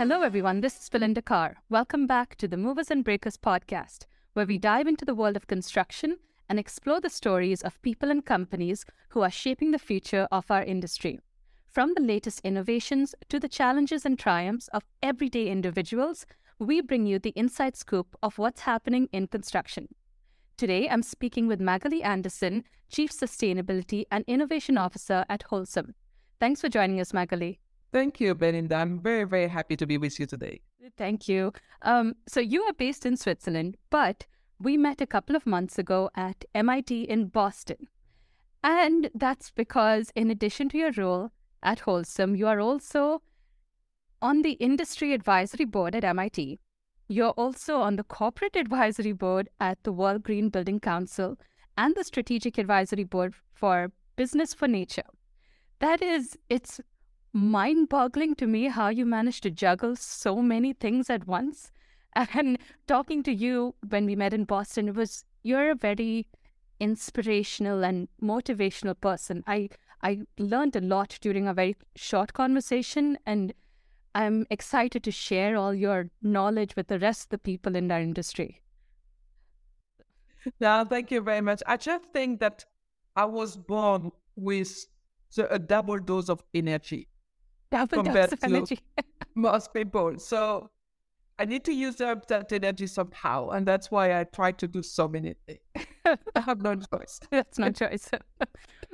Hello, everyone. This is Belinda Carr. Welcome back to the Movers and Breakers podcast, where we dive into the world of construction and explore the stories of people and companies who are shaping the future of our industry. From the latest innovations to the challenges and triumphs of everyday individuals, we bring you the inside scoop of what's happening in construction. Today, I'm speaking with Magali Anderson, Chief Sustainability and Innovation Officer at Holcim. Thanks for joining us, Magali. Thank you, Belinda. I'm very, very happy to be with you today. Thank you. Um, so, you are based in Switzerland, but we met a couple of months ago at MIT in Boston. And that's because, in addition to your role at Holcim, you are also on the Industry Advisory Board at MIT you're also on the corporate advisory board at the World Green Building Council and the strategic advisory board for Business for Nature. That is, it's mind boggling to me how you managed to juggle so many things at once. And talking to you when we met in Boston, it was you're a very inspirational and motivational person. I I learned a lot during a very short conversation and I'm excited to share all your knowledge with the rest of the people in our industry. No, thank you very much. I just think that I was born with a double dose of energy. Double dose of energy. most people. So I need to use up that energy somehow. And that's why I try to do so many things. I have no choice. That's no choice.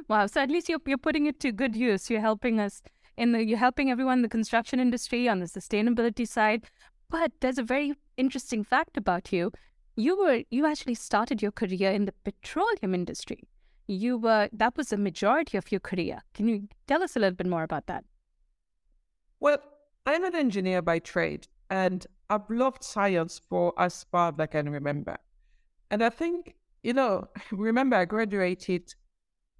wow. So at least you're, you're putting it to good use. You're helping us in the you're helping everyone in the construction industry on the sustainability side. But there's a very interesting fact about you. You were you actually started your career in the petroleum industry. You were that was the majority of your career. Can you tell us a little bit more about that? Well, I'm an engineer by trade, and I've loved science for as far as I can remember. And I think, you know, remember I graduated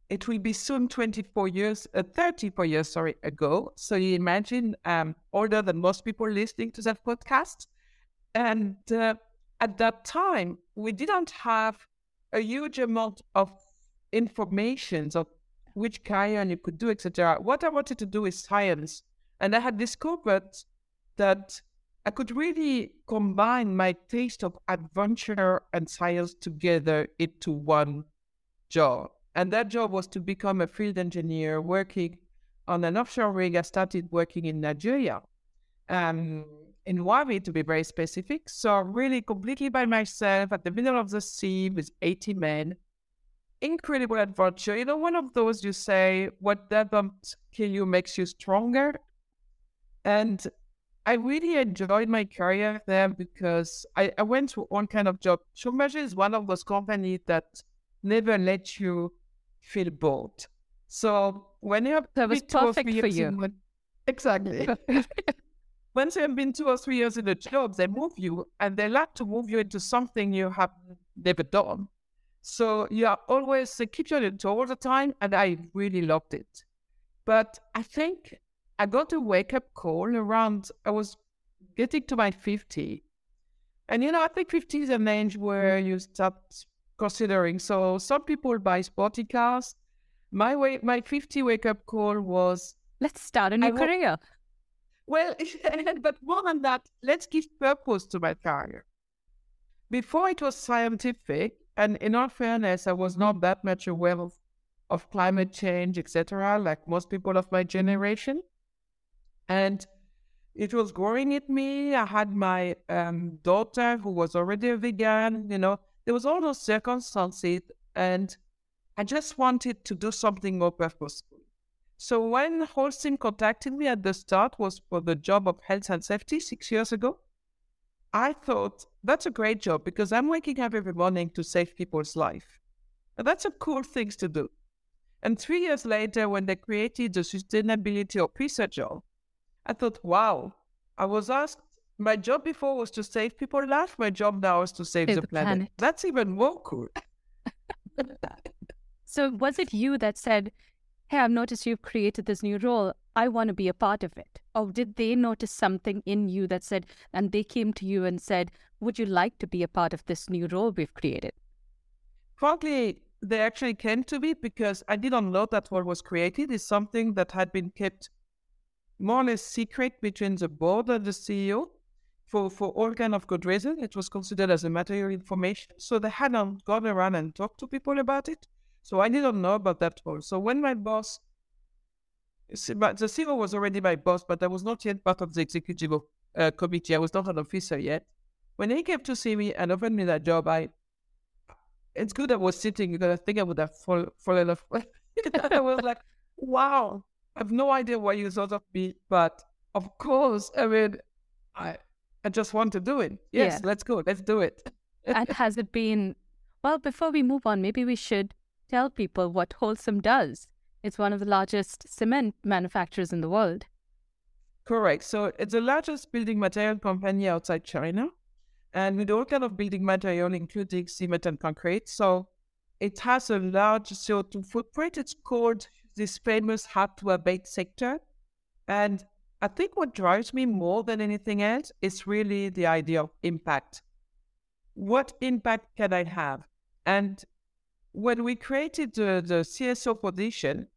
it will be soon 24 years, uh, 34 years, sorry, ago. So you imagine um, older than most people listening to that podcast. And uh, at that time, we didn't have a huge amount of information of which career you could do, etc. What I wanted to do is science. And I had discovered that I could really combine my taste of adventure and science together into one job. And that job was to become a field engineer working on an offshore rig. I started working in Nigeria, um, in Warri to be very specific. So, really completely by myself at the middle of the sea with 80 men. Incredible adventure. You know, one of those you say, what doesn't kill you makes you stronger. And I really enjoyed my career there because I, I went to one kind of job. Schlumberger is one of those companies that never let you feel bored. So when you have that was perfect for you. One, exactly. Once you have been two or three years in a job, they move you and they like to move you into something you have never done. So you are always they keep you on all the time, and I really loved it. But I think I got a wake up call around I was getting to my 50. And you know, I think 50 is an age where mm-hmm. you start considering. So some people buy sporty cars. My way, my 50 wake up call was let's start a new I career. well, but more than that, let's give purpose to my career. Before it was scientific, and in all fairness, I was not mm-hmm. that much aware of, of climate change, etc., like most people of my generation. And it was growing at me. I had my um, daughter who was already a vegan, you know, there was all those circumstances, and I just wanted to do something more purposeful. So when Holcim contacted me at the start was for the job of health and safety six years ago. I thought that's a great job because I'm waking up every morning to save people's life. And that's a cool thing to do. And three years later, when they created the sustainability officer job, I thought, wow, I was asked my job before was to save people life. My job now is to save, the, the planet. planet. That's even more cool. so was it you that said, Hey, I've noticed you've created this new role. I want to be a part of it. Or did they notice something in you that said, and they came to you and said, Would you like to be a part of this new role we've created? Frankly, they actually came to me because I didn't know that what was created is something that had been kept more or less secret between the board and the CEO for, for all kind of good reason. It was considered as a material information. So they hadn't gone around and talked to people about it. So I didn't know about that all. So when my boss, the CEO was already my boss, but I was not yet part of the executive uh, committee. I was not an officer yet. When he came to see me and offered me that job, I it's good I was sitting because I think I would have fall, fallen off. I was like, wow, I have no idea why you thought of me, but of course, I mean, I I just want to do it. Yes, yeah. let's go, let's do it. and has it been? Well, before we move on, maybe we should tell people what Holcim does. It's one of the largest cement manufacturers in the world. Correct. So it's the largest building material company outside China, and with all kind of building material, including cement and concrete. So it has a large CO2 footprint. It's called this famous hard to abate sector. And I think what drives me more than anything else is really the idea of impact. What impact can I have? And when we created the, the CSO position,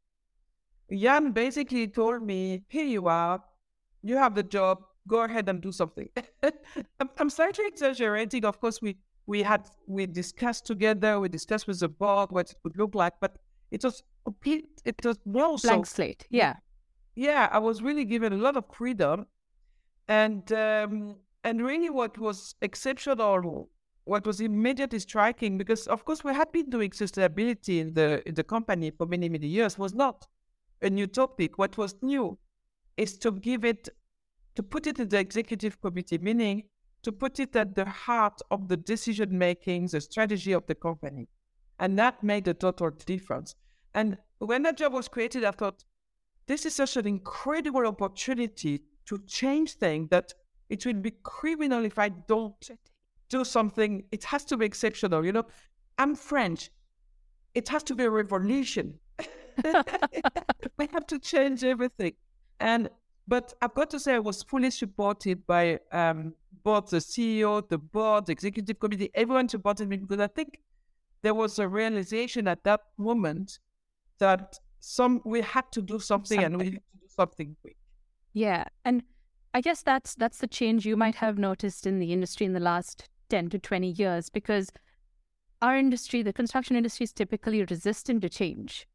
Jan basically told me, here you are, you have the job, go ahead and do something. I'm, slightly exaggerating. Of course, we we had we discussed together, we discussed with the board what it would look like, but it was complete. It was well blank slate. Yeah, yeah. I was really given a lot of freedom, and um, and really what was exceptional, what was immediately striking, because of course we had been doing sustainability in the in the company for many many years, was not a new topic. What was new is to give it, to put it in the executive committee, meaning to put it at the heart of the decision making, the strategy of the company. And that made a total difference. And when that job was created, I thought, this is such an incredible opportunity to change things that it will be criminal if I don't do something. It has to be exceptional. You know, I'm French. It has to be a revolution. we have to change everything. And but I've got to say, I was fully supported by um, both the CEO, the board, the executive committee, everyone supported me because I think there was a realization at that moment that some we had to do something, something. and we had to do something quick. Yeah, and I guess that's that's the change you might have noticed in the industry in the last ten to twenty years because our industry, the construction industry, is typically resistant to change.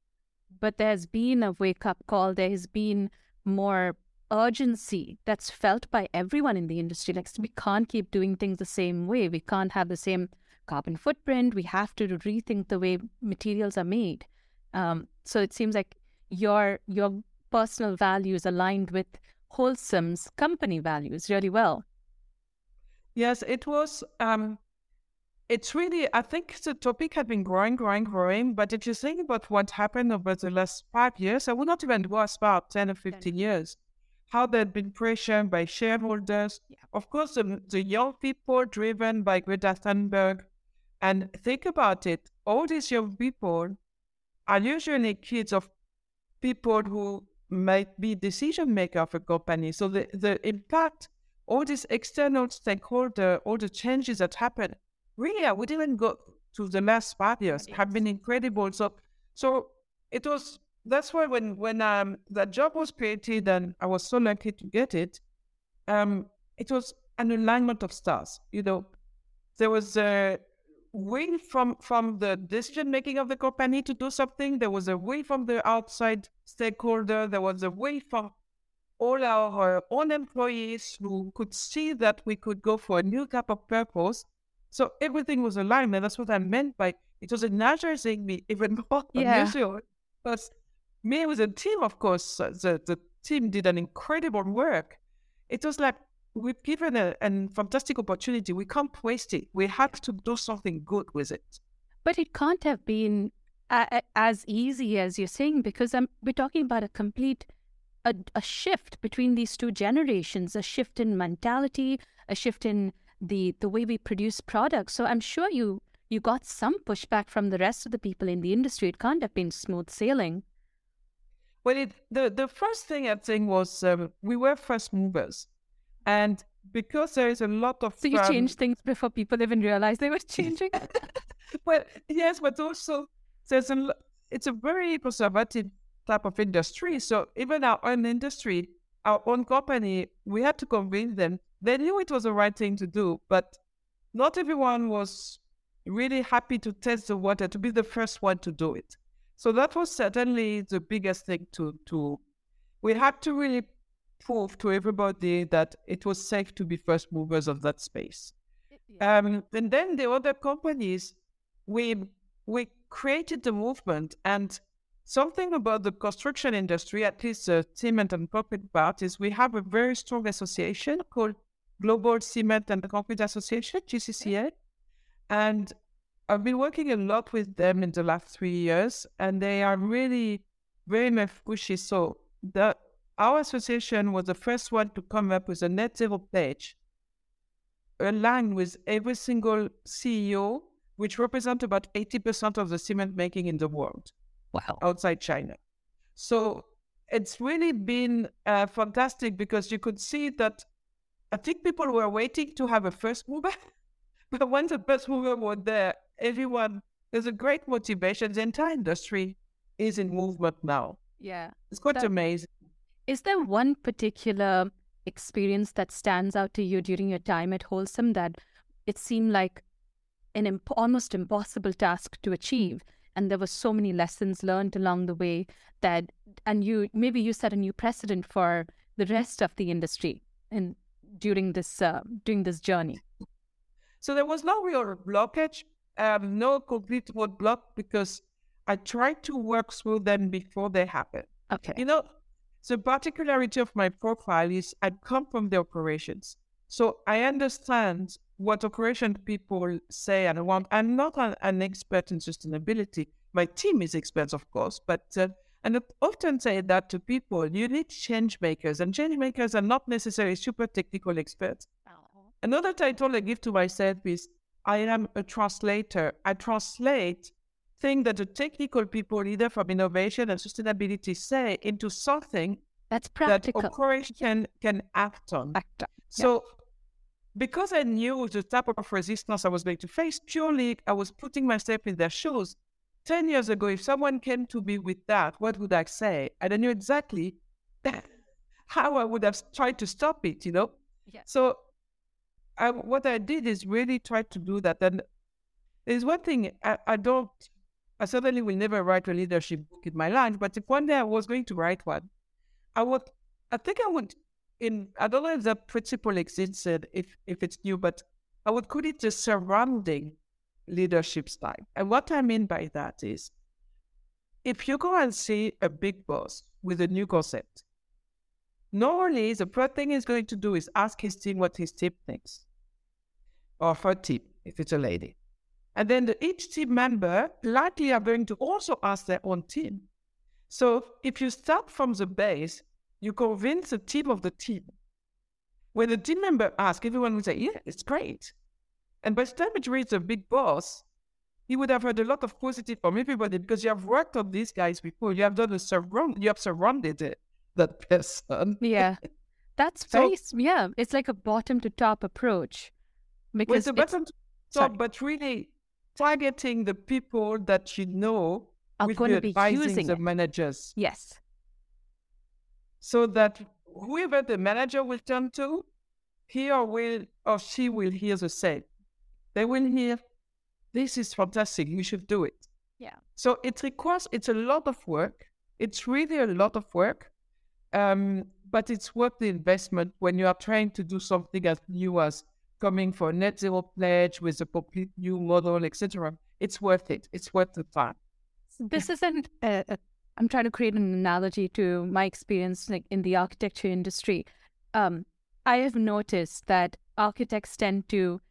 But there's been a wake up call. There has been more urgency that's felt by everyone in the industry. Like we can't keep doing things the same way. We can't have the same carbon footprint. We have to rethink the way materials are made. Um, so it seems like your your personal values aligned with Holcim's company values really well. Yes, it was. Um, it's really. I think the topic had been growing, growing, growing. But if you think about what happened over the last five years, I would not even go as far ten or fifteen years how they've been pressured by shareholders. Yeah. Of course, the, the young people driven by Greta Thunberg. And think about it all these young people are usually kids of people who might be decision maker of a company. So the, the impact, all these external stakeholder, all the changes that happen, really, I would even go to the last five years yes. have been incredible. So, so it was that's why when when um that job was created and I was so lucky to get it, um, it was an alignment of stars. You know, there was a will from from the decision making of the company to do something. There was a will from the outside stakeholder. There was a will from all our own employees who could see that we could go for a new type of purpose. So everything was aligned, and that's what I meant by it was energizing me even more yeah. than usual. But me with a team, of course, uh, the, the team did an incredible work. It was like we've given a, a fantastic opportunity. We can't waste it. We have to do something good with it. But it can't have been a, as easy as you're saying because um, we're talking about a complete a, a shift between these two generations, a shift in mentality, a shift in the the way we produce products. So I'm sure you you got some pushback from the rest of the people in the industry. It can't have been smooth sailing. Well, it, the the first thing I think was um, we were first movers, and because there is a lot of so you um, changed things before people even realize they were changing. well, yes, but also there's a it's a very conservative type of industry. So even our own industry, our own company, we had to convince them. They knew it was the right thing to do, but not everyone was really happy to test the water, to be the first one to do it. So that was certainly the biggest thing to to we had to really prove to everybody that it was safe to be first movers of that space. Yeah. Um, and then the other companies, we we created the movement and something about the construction industry, at least the cement and concrete part, is we have a very strong association called Global Cement and Concrete Association, GCCA. And I've been working a lot with them in the last three years, and they are really very much pushy. So the our association was the first one to come up with a net zero pledge aligned with every single CEO, which represent about 80% of the cement making in the world. Wow. Outside China. So it's really been uh, fantastic because you could see that I think people were waiting to have a first mover. but once the first mover was there, everyone, there's a great motivation. The entire industry is in movement now. Yeah. It's quite that, amazing. Is there one particular experience that stands out to you during your time at Holcim that it seemed like an imp- almost impossible task to achieve? And there were so many lessons learned along the way that, and you maybe you set a new precedent for the rest of the industry and during this uh, during this journey. So there was no real blockage, um, no complete roadblock because I tried to work through them before they happen. Okay. You know, the particularity of my profile is I come from the operations. So I understand what operation people say and want. I'm not an, an expert in sustainability. My team is experts, of course, but uh, and I often say that to people, you need change makers, and change makers are not necessarily super technical experts. Oh. Another title I give to myself is I am a translator. I translate things that the technical people, either from innovation and sustainability, say into something that's practical that operation can, can act on. Act on. So, yeah. because I knew the type of resistance I was going to face, purely I was putting myself in their shoes. 10 years ago, if someone came to me with that, what would I say? And I knew exactly how I would have tried to stop it, you know? Yeah. So, I, what I did is really try to do that. And there's one thing I, I don't I certainly will never write a leadership book in my life, but if one day I was going to write one, I would, I think I would, in, I don't know if that principle exists, uh, if, if it's new, but I would call it the surrounding leadership style. And what I mean by that is, if you go and see a big boss with a new concept, normally the first thing he's going to do is ask his team what his team thinks, or her team, if it's a lady. And then the, each team member likely are going to also ask their own team. So if you start from the base, you convince the team of the team. When the team member asks, everyone will say, yeah, it's great. And by the time it reaches a big boss, he would have heard a lot of positive from everybody because you have worked on these guys before. You have done a surround, you have surrounded it, that person. Yeah. That's very, so, yeah, it's like a bottom to top approach. Because it's a bottom to top, sorry. but really targeting the people that you know are going to be using the it. managers. Yes. So that whoever the manager will turn to, he or will or she will hear the same. They will hear, "This is fantastic. You should do it." Yeah. So it requires it's a lot of work. It's really a lot of work, um, but it's worth the investment when you are trying to do something as new as coming for net zero pledge with a complete new model, etc. It's worth it. It's worth the time. This isn't. I'm trying to create an analogy to my experience, like in the architecture industry. Um, I have noticed that architects tend to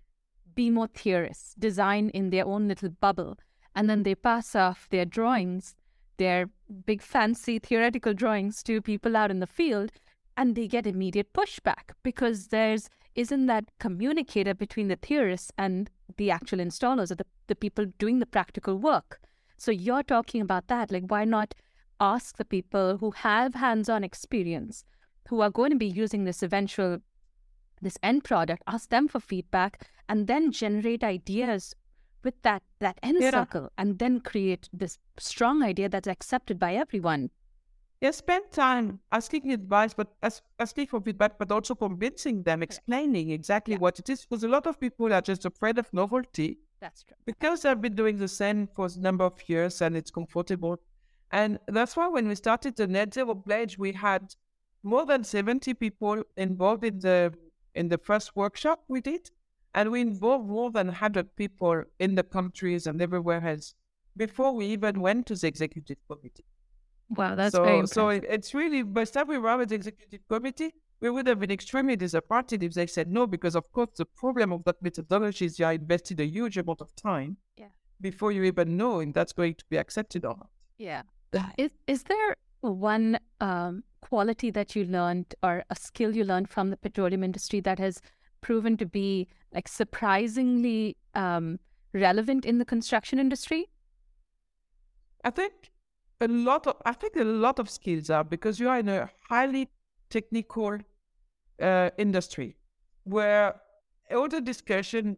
be more theorists, design in their own little bubble, and then they pass off their drawings, their big fancy theoretical drawings to people out in the field, and they get immediate pushback because there's isn't that communicator between the theorists and the actual installers or the, the people doing the practical work. So you're talking about that. Like, why not ask the people who have hands on experience, who are going to be using this eventual, this end product, ask them for feedback and then generate ideas with that, that end yeah. circle and then create this strong idea that's accepted by everyone. Yeah, spend time asking advice, but as, asking for feedback, but also convincing them, explaining exactly Yeah. what it is. Because a lot of people are just afraid of novelty That's true. because I've been doing the same for a number of years and it's comfortable. And that's why when we started the Net Zero Pledge, we had more than 70 people involved in the in the first workshop we did. And we involved more than 100 people in the countries and everywhere else before we even went to the executive committee. Wow, that's so, very impressive. so it, it's really, by the time we were with the executive committee, we would have been extremely disappointed if they said no, because of course the problem of that methodology is you are invested a huge amount of time Yeah. before you even know if that's going to be accepted or not. Yeah. Is is there one um, quality that you learned or a skill you learned from the petroleum industry that has proven to be like surprisingly um, relevant in the construction industry? I think a lot of I think a lot of skills are because you are in a highly technical uh, industry where all the discussion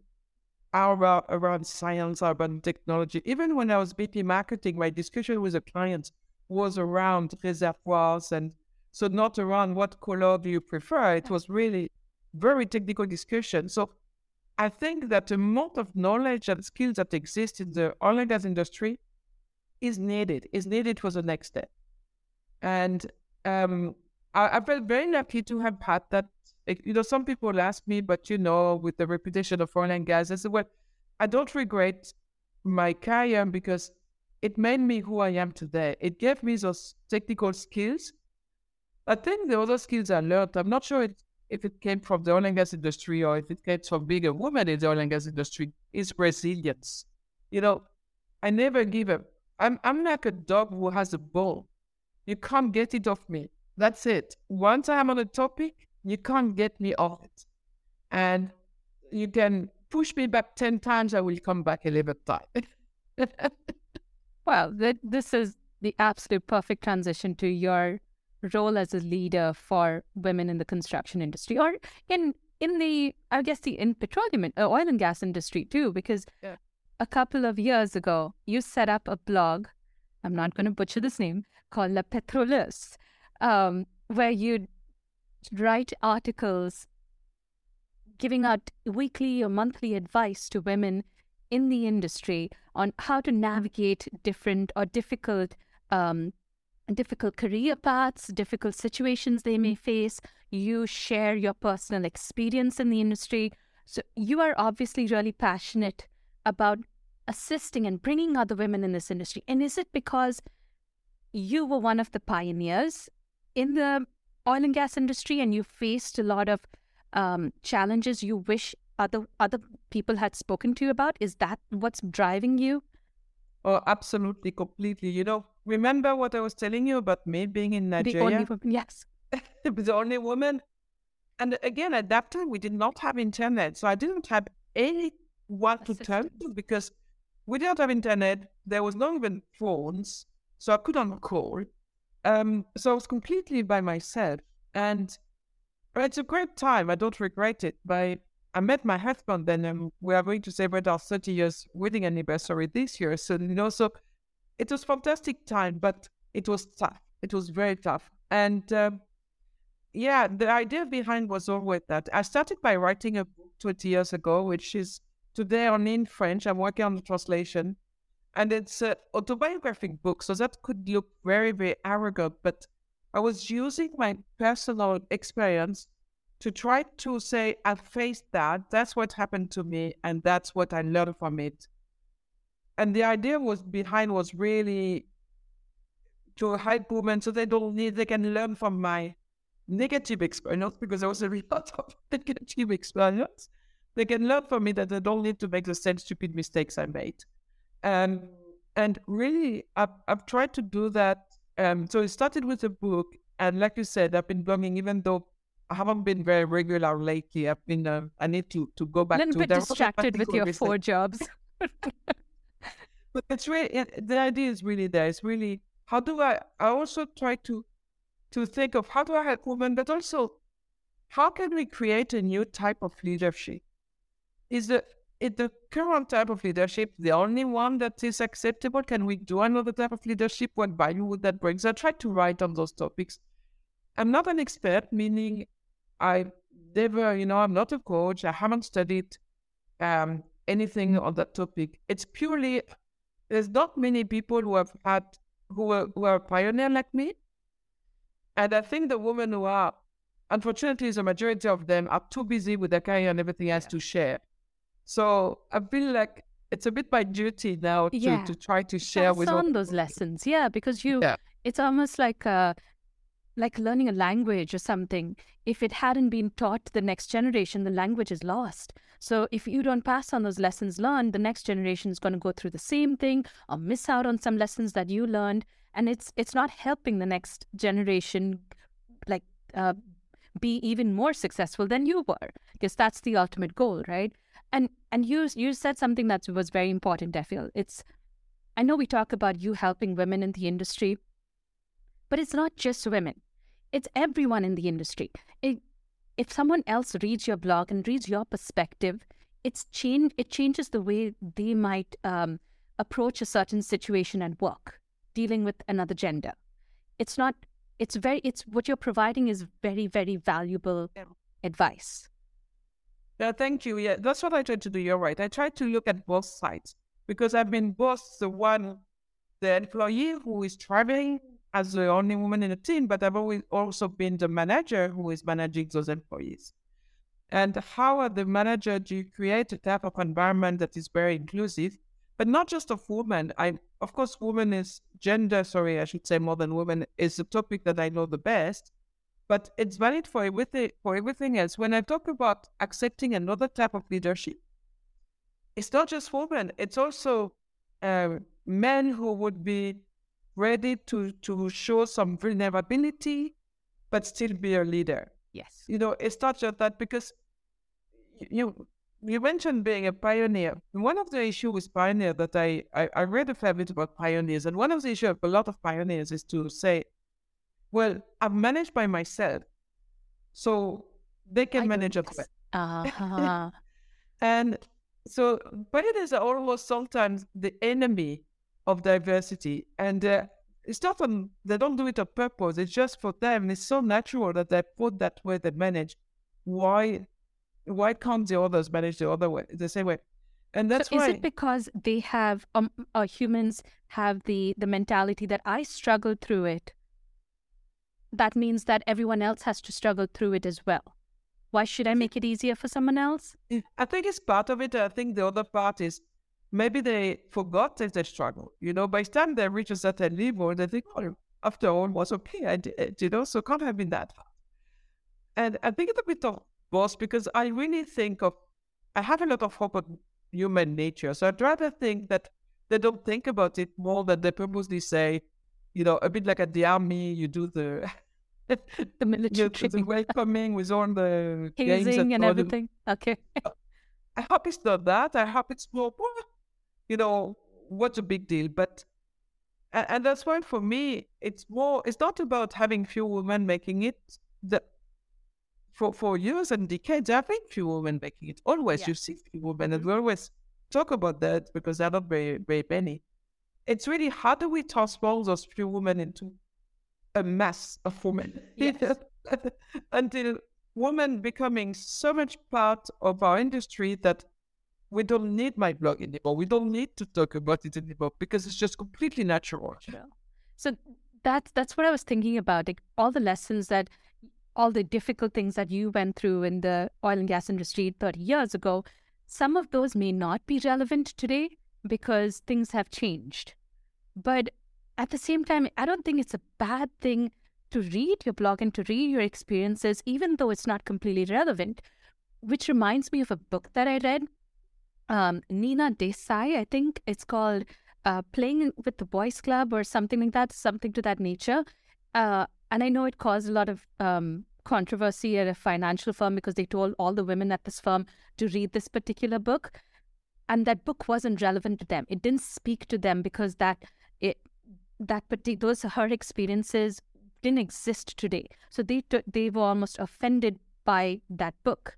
are about, around science, around technology. Even when I was VP marketing, my discussion with a client was around reservoirs and so not around what color do you prefer. It was really very technical discussion. So I think that the amount of knowledge and skills that exist in the oil and gas industry is needed, is needed for the next step. And um, I, I felt very lucky to have had that. You know, some people ask me, but you know, with the reputation of oil and gas, I said, well, I don't regret my career because it made me who I am today. It gave me those technical skills. I think the other skills I learned, I'm not sure it, if it came from the oil and gas industry or if it came from being a woman in the oil and gas industry, is resilience. You know, I never give up. I'm I'm like a dog who has a bone. You can't get it off me. That's it. Once I'm on a topic, you can't get me off it. And you can push me back 10 times, I will come back 11 times. Well, th- this is the absolute perfect transition to your role as a leader for women in the construction industry, or in in the I guess the in petroleum uh, oil and gas industry too, because Yeah. A couple of years ago you set up a blog. I'm not going to butcher this name called La Petroleuse, um, where you write articles giving out weekly or monthly advice to women in the industry on how to navigate different or difficult um, difficult career paths, difficult situations they may face. You share your personal experience in the industry. So you are obviously really passionate about assisting and bringing other women in this industry. And is it because you were one of the pioneers in the oil and gas industry and you faced a lot of um, challenges you wish other other people had spoken to you about? Is that what's driving you? oh, absolutely, completely. You know, remember what I was telling you about me being in The Nigeria? only woman, yes. the only woman. And again, at that time, we did not have internet. So I didn't have anyone to turn to because we didn't have internet. There was not even phones. So I couldn't call. Um, so I was completely by myself. And it's a great time. I don't regret it. But I met my husband then, and we are going to celebrate our 30 years wedding anniversary this year. So, you know, so it was fantastic time, but it was tough. It was very tough. And um, yeah, the idea behind was always that I started by writing a book 20 years ago, which is today only in French. I'm working on the translation. And it's an autobiographic book, so that could look very, very arrogant. But I was using my personal experience to try to say, I faced that. That's what happened to me, and that's what I learned from it. And the idea was behind was really to help women so they don't need, they can learn from my negative experience because there was a lot of negative experience. They can learn from me that they don't need to make the same stupid mistakes I made. Um, and really, I've, I've tried to do that. Um, so it started with a book. And like you said, I've been blogging, even though I haven't been very regular lately. I've been, uh, I need to, to go A back little to bit there was distracted with your four jobs. But it's really it, the idea is really there. It's really how do I? I also try to to think of how do I help women, but also how can we create a new type of leadership? Is the is the current type of leadership the only one that is acceptable? Can we do another type of leadership? What value would that bring? So I try to write on those topics. I'm not an expert, meaning I never, you know, I'm not a coach. I haven't studied um, anything on that topic. It's purely there's not many people who have had who are who are pioneer like me, and I think the women who are, unfortunately, the majority of them are too busy with their career and everything else yeah. to share. So I feel like it's a bit my duty now to, yeah. to try to share Pass with on those lessons. Yeah, because you, yeah. it's almost like uh, like learning a language or something. If it hadn't been taught to the next generation, the language is lost. So if you don't pass on those lessons learned, the next generation is going to go through the same thing or miss out on some lessons that you learned, and it's it's not helping the next generation like uh, be even more successful than you were because that's the ultimate goal, right? And and you you said something that was very important. I feel it's. I know we talk about you helping women in the industry, but it's not just women it's everyone in the industry. It, if someone else reads your blog and reads your perspective, it's change. It changes the way they might um, approach a certain situation and work, dealing with another gender. It's not. It's very. It's what you're providing is very, very valuable yeah. advice. Yeah, thank you. Yeah, that's what I try to do. You're right. I try to look at both sides because I've been both the one, the employee who is traveling as the only woman in the team, but I've always also been the manager who is managing those employees. And how, as the manager, do you create a type of environment that is very inclusive, but not just of women? I, of course, women is gender. Sorry, I should say more than women is the topic that I know the best. But it's valid for everything, for everything else. When I talk about accepting another type of leadership, it's not just women. It's also uh, men who would be ready to to show some vulnerability, but still be a leader. Yes. You know, it's not just that because you you mentioned being a pioneer. One of the issues with pioneer that I, I, I read a fair bit about pioneers, and one of the issues of a lot of pioneers is to say, well, I'm managed by myself, so they can I manage a bit. Uh-huh. and so pioneers are almost sometimes the enemy of diversity. And uh, it's not on, they don't do it on purpose. It's just for them. It's so natural that they put that way they manage. Why, why can't the others manage the other way, the same way? And that's so why. Is it because they have, um, uh, humans have the, the mentality that I struggled through it? That means that everyone else has to struggle through it as well. Why should I make it easier for someone else? I think it's part of it. I think the other part is maybe they forgot that they struggle. You know, by the time they reach a certain level, they think, oh, after all, was okay. I did, uh, you know, so can't have been that hard. And I think it's a bit of both because I really think of, I have a lot of hope on human nature. So I'd rather think that they don't think about it more than they purposely say, you know, a bit like at the army, you do the the military you, the welcoming with all the hazing and everything. Okay. Uh, I hope it's not that. I hope it's more, you know, what's a big deal? But and, and that's why for me it's more it's not about having few women making it the for for years and decades I've been few women making it. Always yeah. you see few women and mm-hmm. we always talk about that because they're not very very many. It's really how do we transform those few women into a mass of women? Yes. Until women becoming so much part of our industry that we don't need my blog anymore. We don't need to talk about it anymore because it's just completely natural. So that's that's what I was thinking about. Like all the lessons that all the difficult things that you went through in the oil and gas industry 30 years ago, some of those may not be relevant today because things have changed. But at the same time, I don't think it's a bad thing to read your blog and to read your experiences, even though it's not completely relevant. Which reminds me of a book that I read um, Nina Desai, I think it's called uh, Playing with the Boys Club or something like that, something to that nature. Uh, and I know it caused a lot of um, controversy at a financial firm because they told all the women at this firm to read this particular book. And that book wasn't relevant to them. It didn't speak to them because that it that particular those her experiences didn't exist today. So they t- they were almost offended by that book.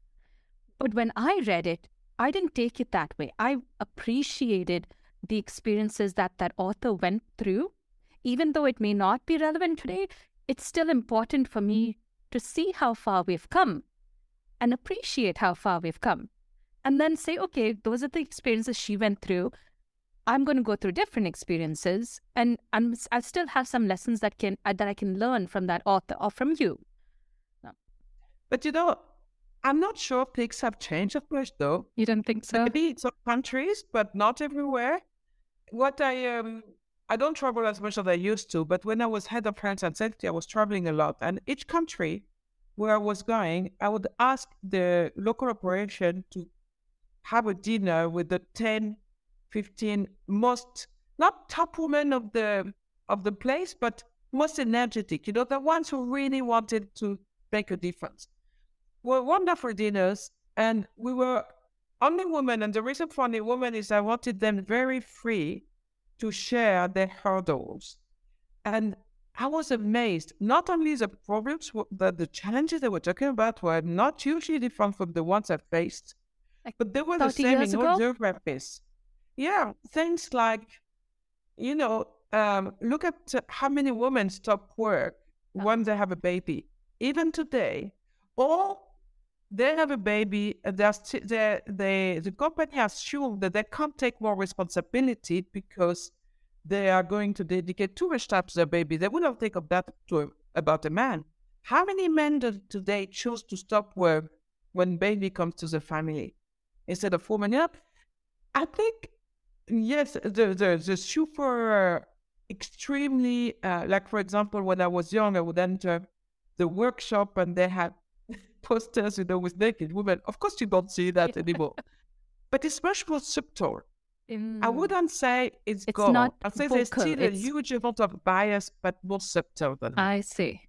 But when I read it, I didn't take it that way. I appreciated the experiences that that author went through. Even though it may not be relevant today, it's still important for me mm-hmm. to see how far we've come and appreciate how far we've come. And then say, okay, those are the experiences she went through. I'm going to go through different experiences, and I'm I still have some lessons that can uh, that I can learn from that author or from you. No. But you know, I'm not sure things have changed that much, though. You don't think so? Maybe in some countries, but not everywhere. What I um, I don't travel as much as I used to, but when I was head of health and safety, I was traveling a lot, and each country where I was going, I would ask the local operation to have a dinner with the 10 15 most not top women of the of the place, but most energetic. You know, the ones who really wanted to make a difference. Were wonderful dinners, and we were only women. And the reason for only women is I wanted them very free to share their hurdles. And I was amazed. Not only the problems, that the challenges they were talking about were not hugely different from the ones I faced, but they were the same in all geographies. Yeah, things like, you know, um, look at how many women stop work oh. when they have a baby. Even today, or they have a baby, st- they're, they, the company assumes that they can't take more responsibility because they are going to dedicate too much time to their baby. They would not think of that to, about a man. How many men do today choose to stop work when baby comes to the family instead of women? Yeah, I think Yes, the the, the super extremely uh, like for example, when I was young, I would enter the workshop and they had posters, you know, with naked women. Of course, you don't see that anymore, but it's much more subtle. Mm. I wouldn't say it's, it's gone. Not I'd say vocal. there's still it's... a huge amount of bias, but more subtle than. I see.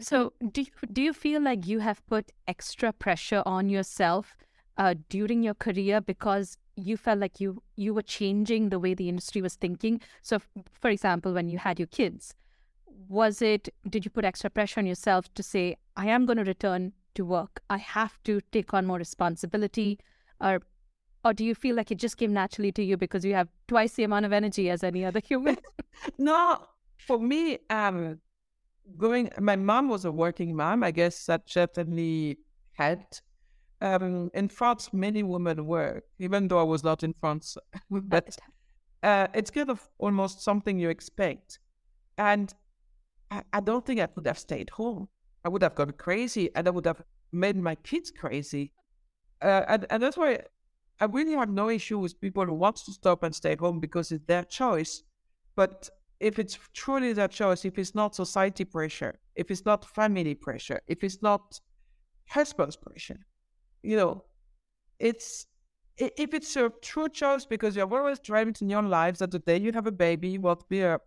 So, do you, do you feel like you have put extra pressure on yourself uh, during your career because you felt like you you were changing the way the industry was thinking? So f- for example when you had your kids was it did you put extra pressure on yourself to say i am going to return to work. I have to take on more responsibility or or do you feel like it just came naturally to you because you have twice the amount of energy as any other human? No for me um going my mom was a working mom. I guess that certainly had um, in France, many women work, even though I was not in France. but uh, it's kind of almost something you expect. And I, I, don't think I could have stayed home. I would have gone crazy and I would have made my kids crazy. Uh, and, and that's why I really have no issue with people who want to stop and stay home because it's their choice. But if it's truly their choice, if it's not society pressure, if it's not family pressure, if it's not husband's pressure, you know, it's if it's a true choice because you're always driving in your lives that the day you have a baby, to be a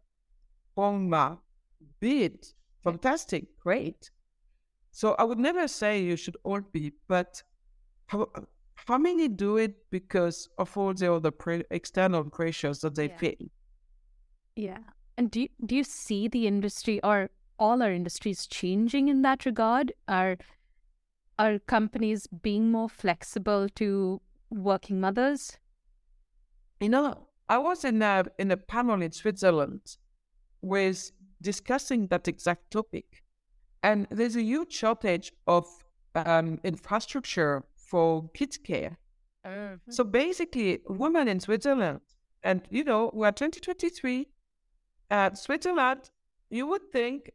mom, be it fantastic, great. So I would never say you should all be, but how, how many do it because of all the other pre- external pressures that they yeah. feel? Yeah. And do you, do you see the industry or all our industries changing in that regard? Are are companies being more flexible to working mothers? You know, I was in a in a panel in Switzerland with discussing that exact topic, and there's a huge shortage of um, infrastructure for kids care. Mm-hmm. So basically, women in Switzerland, and you know, we're 2023, uh, Switzerland, you would think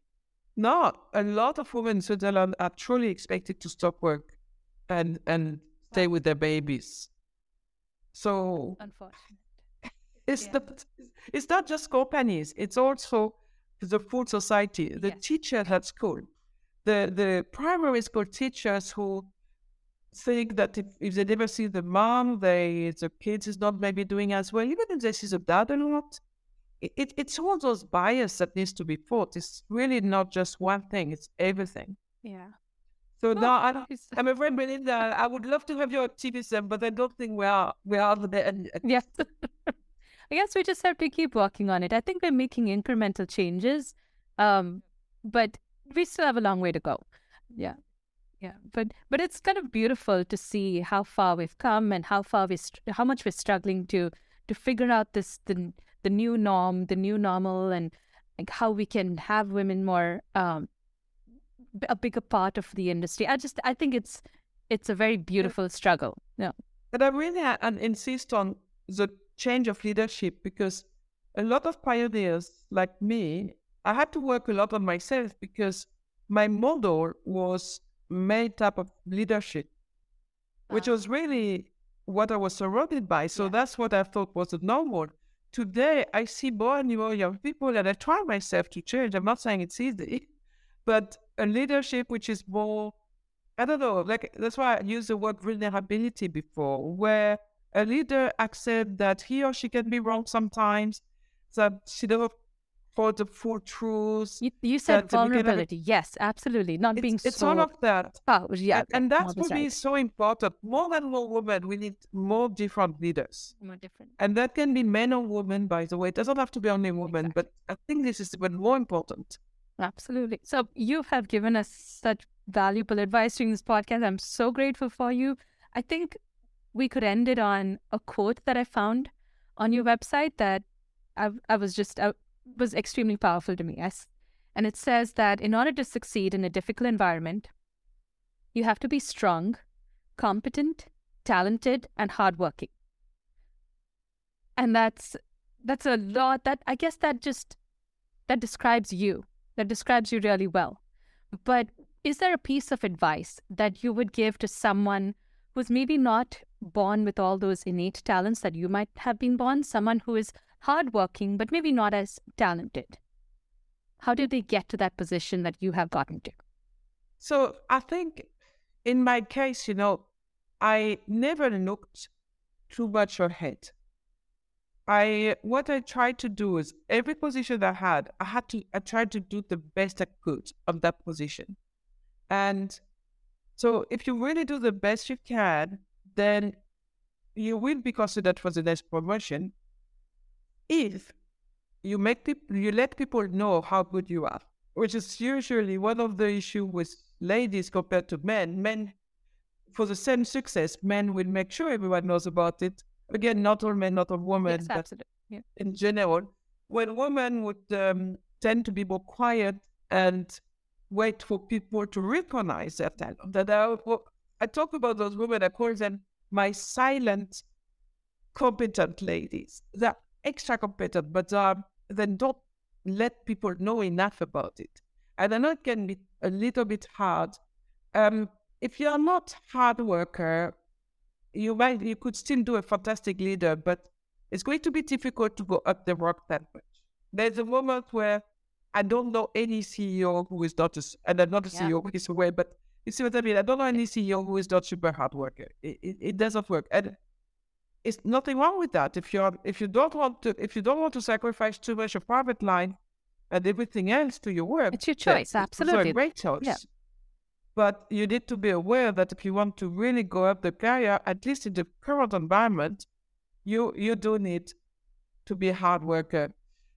no, a lot of women in Switzerland are truly expected to stop work and and stay with their babies. So unfortunate. It's yeah. the it's not just companies, it's also the full society, the teachers at school, the the primary school teachers who think that if, if they never see the mom, they the kids is not maybe doing as well, even if they see the dad a lot, it, it's all those bias that needs to be fought. It's really not just one thing; it's everything. Yeah. So no, now I, I'm afraid, Belinda, I would love to have your activism, but I don't think we are we are there. Yes. I guess we just have to keep working on it. I think we're making incremental changes, um, but we still have a long way to go. Yeah. Yeah, but but it's kind of beautiful to see how far we've come and how far we str- how much we're struggling to to figure out this the the new norm, the new normal, and like how we can have women more um, a bigger part of the industry. I just I think it's it's a very beautiful struggle. Yeah, but I really and insist on the change of leadership because a lot of pioneers like me, I had to work a lot on myself because my model was made up of leadership, which was really what I was surrounded by. So yeah. that's what I thought was the normal. Today, I see more and more young people, and I try myself to change. I'm not saying it's easy, but a leadership which is more, I don't know, like that's why I used the word vulnerability before, where a leader accepts that he or she can be wrong sometimes, that she doesn't for the full truths. You, you said vulnerability. Yes, absolutely. Not it's, being it's so. all of that. Oh, yeah. And, and that's for me so important. More than more women, we need more different leaders. More different. And that can be men or women, by the way. It doesn't have to be only women, exactly. but I think this is even more important. Absolutely. So you have given us such valuable advice during this podcast. I'm so grateful for you. I think we could end it on a quote that I found on your mm-hmm. website that I, I was just I was extremely powerful to me. Yes. And it says that in order to succeed in a difficult environment, you have to be strong, competent, talented, and hardworking. And that's that's a lot that I guess that just that describes you. That describes you really well. But is there a piece of advice that you would give to someone who's maybe not born with all those innate talents that you might have been born, someone who is hardworking, but maybe not as talented? How did they get to that position that you have gotten to? So I think in my case, you know, I never looked too much ahead. I what I tried to do is every position I had, I had to I tried to do the best I could of that position. And so if you really do the best you can, then you will be considered for the next promotion if you make people, you let people know how good you are, which is usually one of the issue with ladies compared to men. Men, for the same success, men will make sure everyone knows about it. Again, not all men, not all women, yes, but yeah. in general, when women would um, tend to be more quiet and wait for people to recognize their talent. That I, I talk about those women, I call them my silent, competent ladies. They're extra competent, but um, then don't let people know enough about it. And I know it can be a little bit hard. Um, if you're not hard worker, you might you could still do a fantastic leader, but it's going to be difficult to go up the rock that much. There's a moment where I don't know any CEO who is not a, and I'm not a yeah. CEO who is aware, but you see what I mean? I don't know any CEO who is not super hard worker. It, it, it doesn't work. And it's nothing wrong with that. If you're if you don't want to if you don't want to sacrifice too much of private life and everything else to your work, it's your choice. Absolutely, it's a great choice. Yeah. But you need to be aware that if you want to really go up the career, at least in the current environment, you you do need to be a hard worker.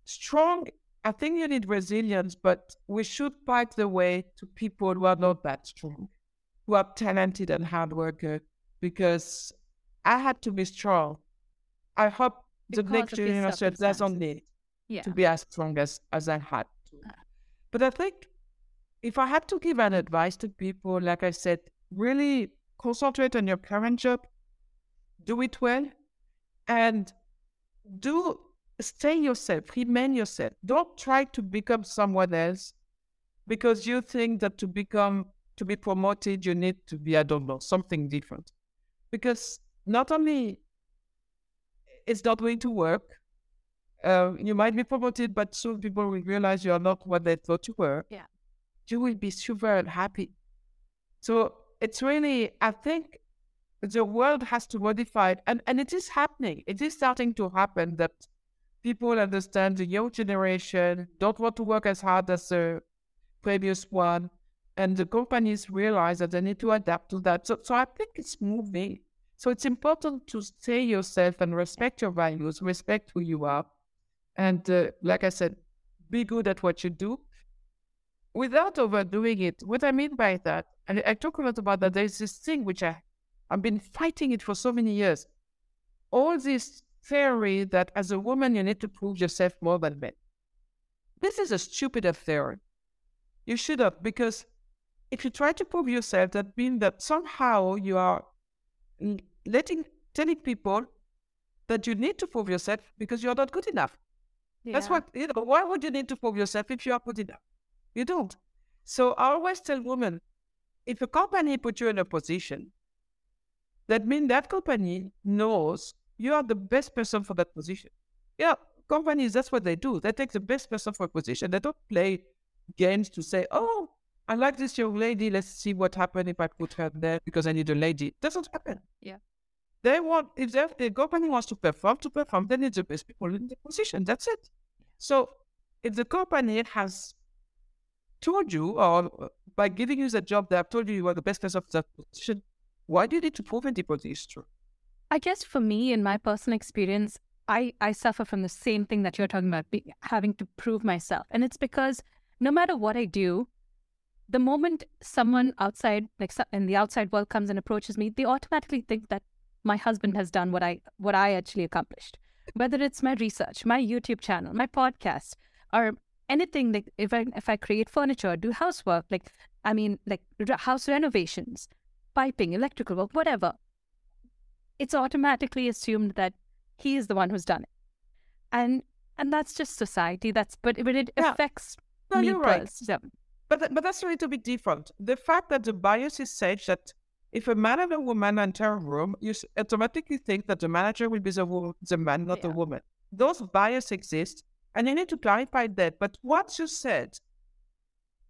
Strong, I think you need resilience, but we should fight the way to people who are not that strong, who are talented and hard worker, because I had to be strong. I hope because the next generation doesn't need yeah. to be as strong as, as I had to. Uh. But I think if I had to give an advice to people, like I said, really concentrate on your current job, do it well, and do stay yourself, remain yourself. Don't try to become someone else because you think that to become to be promoted, you need to be, I don't know, something different. Because not only it's not going to work, uh, you might be promoted, but soon people will realize you are not what they thought you were. Yeah. You will be super unhappy. So it's really, I think the world has to modify it. And, and it is happening. It is starting to happen that people understand the young generation don't want to work as hard as the previous one. And the companies realize that they need to adapt to that. So, so I think it's moving. So it's important to stay yourself and respect your values, respect who you are. And uh, like I said, be good at what you do. without overdoing it, what I mean by that, and I talk a lot about that, there's this thing which I, I've been fighting it for so many years. All this theory that as a woman you need to prove yourself more than men. This is a stupid theory. You should have, because if you try to prove yourself, that means that somehow you are letting telling people that you need to prove yourself because you're not good enough. Yeah. That's what you know. Why would you need to prove yourself if you are good enough? You don't. So I always tell women, if a company put you in a position, that means that company knows you are the best person for that position. Yeah, companies, that's what they do. They take the best person for a position. They don't play games to say, oh, I like this young lady. Let's see what happens if I put her there because I need a lady. It doesn't happen. Yeah. They want, if the company wants to perform, to perform, they need the best people in the position. That's it. So if the company has told you, or uh, by giving you the job, they have told you you are the best person for that position, why do you need to prove anybody is true? I guess for me, in my personal experience, I, I suffer from the same thing that you're talking about, be, having to prove myself. And it's because no matter what I do, the moment someone outside, like in the outside world comes and approaches me, they automatically think that my husband has done what I what I actually accomplished. Whether it's my research, my YouTube channel, my podcast, or anything like if I if I create furniture, do housework, like I mean like house renovations, piping, electrical work, whatever, it's automatically assumed that he is the one who's done it, and and that's just society. That's but but it yeah. affects no, me you're right. So. But but that's a little bit different. The fact that the bias is such that if a man and a woman enter a room, you automatically think that the manager will be the, wo- the man, not yeah. the woman. Those bias exist, and you need to clarify that. But what you said,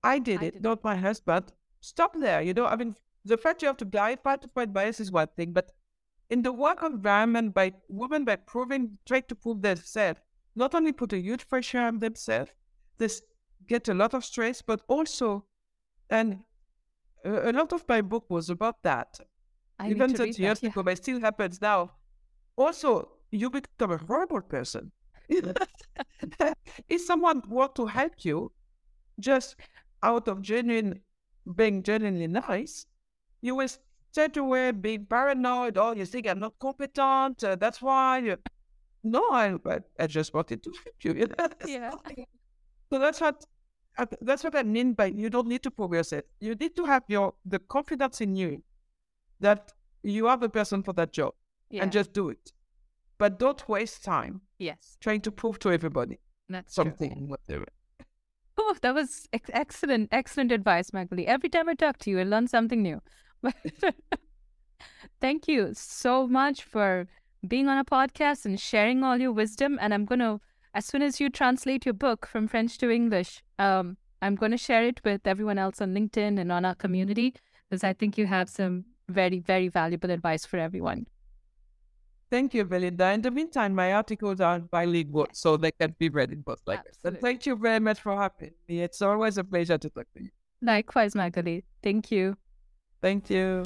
I did I it, did not it. my husband. Stop there. You know, I mean, the fact you have to clarify to fight bias is one thing, but in the work environment, by women by proving, trying to prove themselves, not only put a huge pressure on themselves, this get a lot of stress, but also, and a, lot of my book was about that. I Even 30 years that, yeah. ago, but it still happens now. Also, you become a horrible person. if someone want to help you, just out of genuine, being genuinely nice, you will straight away be paranoid. Oh, you think I'm not competent. Uh, that's why. You... No, I, I just wanted to help you. yeah. So that's what that's what I mean by you don't need to prove yourself. You need to have your the confidence in you that you are the person for that job yeah. and just do it. But don't waste time. Yes. Trying to prove to everybody That's something, whatever. Oh, that was ex- excellent, excellent advice, Magali. Every time I talk to you, I learn something new. Thank you so much for being on a podcast and sharing all your wisdom. And I'm going to as soon as you translate your book from French to English, um, I'm going to share it with everyone else on LinkedIn and on our community because I think you have some very, very valuable advice for everyone. Thank you, Belinda. In the meantime, my articles are bilingual, so they can be read in both languages. And thank you very much for having me. It's always a pleasure to talk to you. Likewise, Magali. Thank you. Thank you.